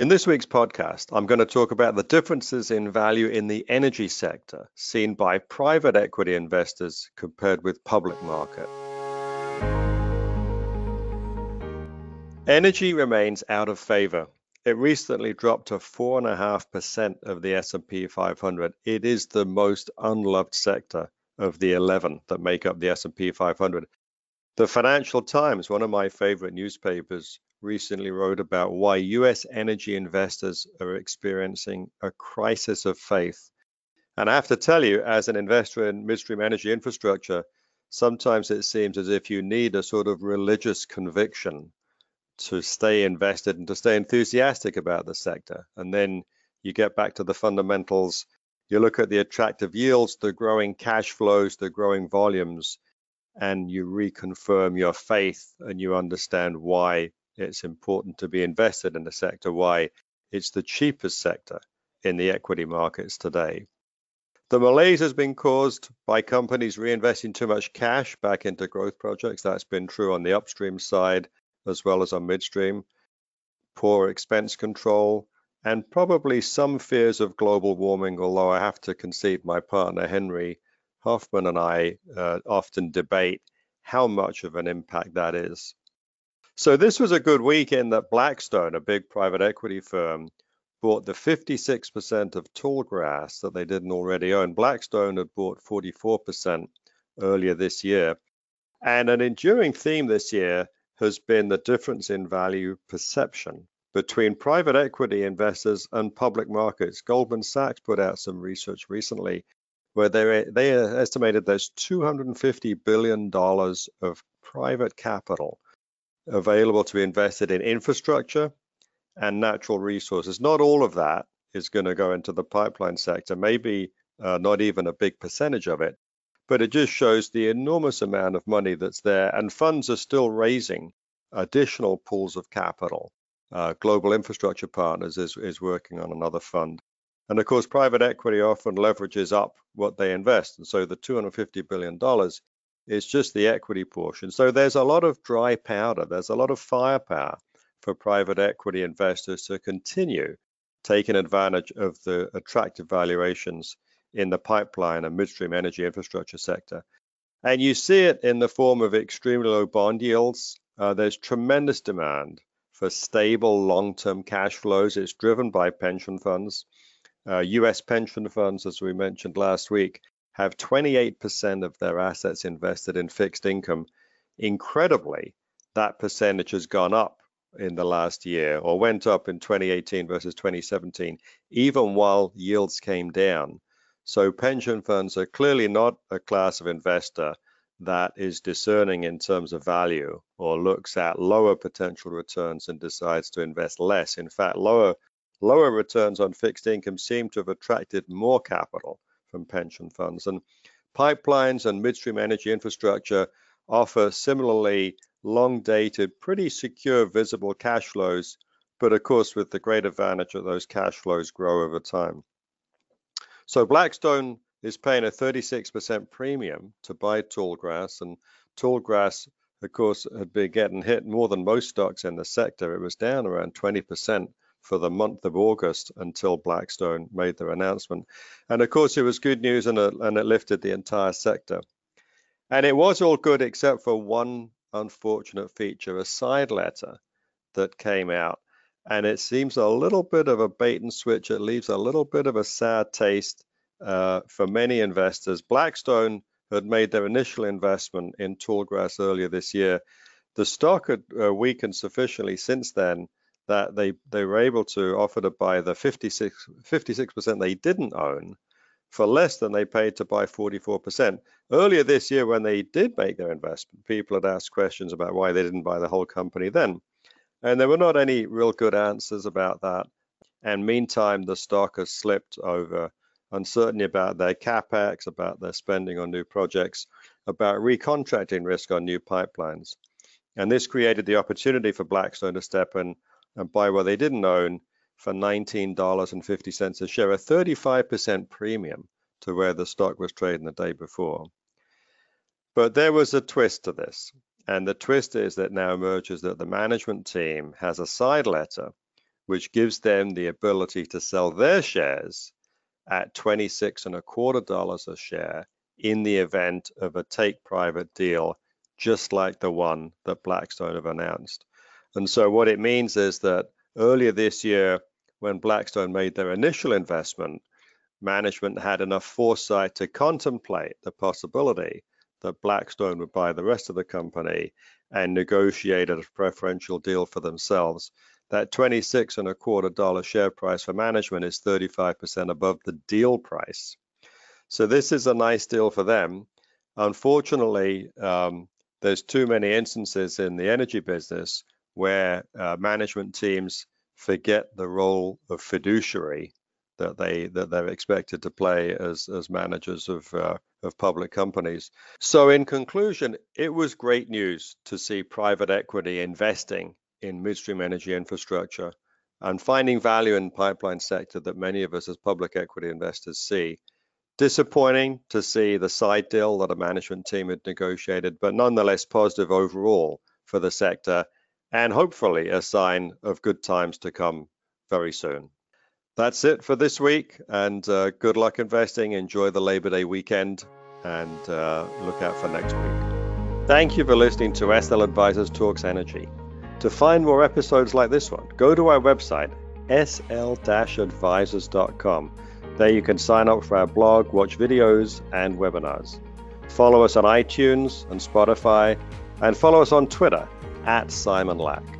In this week's podcast, I'm going to talk about the differences in value in the energy sector seen by private equity investors compared with public market. Energy remains out of favor. It recently dropped to 4.5% of the S&P 500. It is the most unloved sector of the 11 that make up the S&P 500. The Financial Times, one of my favorite newspapers, recently wrote about why US energy investors are experiencing a crisis of faith. And I have to tell you, as an investor in midstream energy infrastructure, sometimes it seems as if you need a sort of religious conviction to stay invested and to stay enthusiastic about the sector. And then you get back to the fundamentals. You look at the attractive yields, the growing cash flows, the growing volumes, and you reconfirm your faith and you understand why it's important to be invested in the sector, why it's the cheapest sector in the equity markets today. The malaise has been caused by companies reinvesting too much cash back into growth projects. That's been true on the upstream side as well as on midstream. Poor expense control and probably some fears of global warming, although I have to concede my partner Henry Hoffman and I uh, often debate how much of an impact that is. So this was a good week in that Blackstone, a big private equity firm, bought the 56% of Tallgrass that they didn't already own. Blackstone had bought 44% earlier this year. And an enduring theme this year has been the difference in value perception between private equity investors and public markets. Goldman Sachs put out some research recently where they, they estimated there's $250 billion of private capital available to be invested in infrastructure and natural resources. Not all of that is going to go into the pipeline sector, maybe uh, not even a big percentage of it, but it just shows the enormous amount of money that's there, and funds are still raising additional pools of capital. Uh, Global Infrastructure Partners is, is working on another fund. And of course, private equity often leverages up what they invest. And so the $250 billion is just the equity portion. So there's a lot of dry powder, there's a lot of firepower for private equity investors to continue taking advantage of the attractive valuations in the pipeline and midstream energy infrastructure sector. And you see it in the form of extremely low bond yields. Uh, there's tremendous demand for stable long-term cash flows. It's driven by pension funds. Uh, US pension funds, as we mentioned last week, have 28% of their assets invested in fixed income. Incredibly, that percentage has gone up in the last year or went up in 2018 versus 2017, even while yields came down. So pension funds are clearly not a class of investor that is discerning in terms of value or looks at lower potential returns and decides to invest less. In fact, lower lower returns on fixed income seem to have attracted more capital from pension funds. And pipelines and midstream energy infrastructure offer similarly long dated, pretty secure, visible cash flows, but of course, with the great advantage that those cash flows grow over time. So Blackstone is paying a 36% premium to buy Tallgrass, and Tallgrass, of course, had been getting hit more than most stocks in the sector. It was down around 20% for the month of August until Blackstone made their announcement. And of course, it was good news and it, and it lifted the entire sector. And it was all good except for one unfortunate feature, a side letter that came out. And it seems a little bit of a bait and switch. It leaves a little bit of a sad taste uh, for many investors. Blackstone had made their initial investment in Tallgrass earlier this year. The stock had uh, weakened sufficiently since then that they they were able to offer to buy the 56 percent they didn't own for less than they paid to buy 44%. Earlier this year, when they did make their investment, people had asked questions about why they didn't buy the whole company then. And there were not any real good answers about that. And meantime, the stock has slipped over uncertainty about their capex, about their spending on new projects, about recontracting risk on new pipelines. And this created the opportunity for Blackstone to step in and buy what they didn't own for $19.50 a share, a 35% premium to where the stock was trading the day before. But there was a twist to this. And the twist is that now emerges that the management team has a side letter which gives them the ability to sell their shares at 26 and a quarter dollars a share in the event of a take private deal, just like the one that Blackstone have announced. And so what it means is that earlier this year, when Blackstone made their initial investment, management had enough foresight to contemplate the possibility that Blackstone would buy the rest of the company and negotiate a preferential deal for themselves. That 26 and a quarter dollar share price for management is 35% above the deal price. So this is a nice deal for them. Unfortunately, um, there's too many instances in the energy business where uh, management teams forget the role of fiduciary that they that they're expected to play as as managers of uh, of public companies. So in conclusion, it was great news to see private equity investing in midstream energy infrastructure and finding value in pipeline sector that many of us as public equity investors see. Disappointing to see the side deal that a management team had negotiated, but nonetheless positive overall for the sector and hopefully a sign of good times to come very soon. That's it for this week, and uh, good luck investing. Enjoy the Labor Day weekend, and uh, look out for next week. Thank you for listening to SL Advisors Talks Energy. To find more episodes like this one, go to our website, sl-advisors.com. There you can sign up for our blog, watch videos, and webinars. Follow us on iTunes and Spotify, and follow us on Twitter at Simon Lack.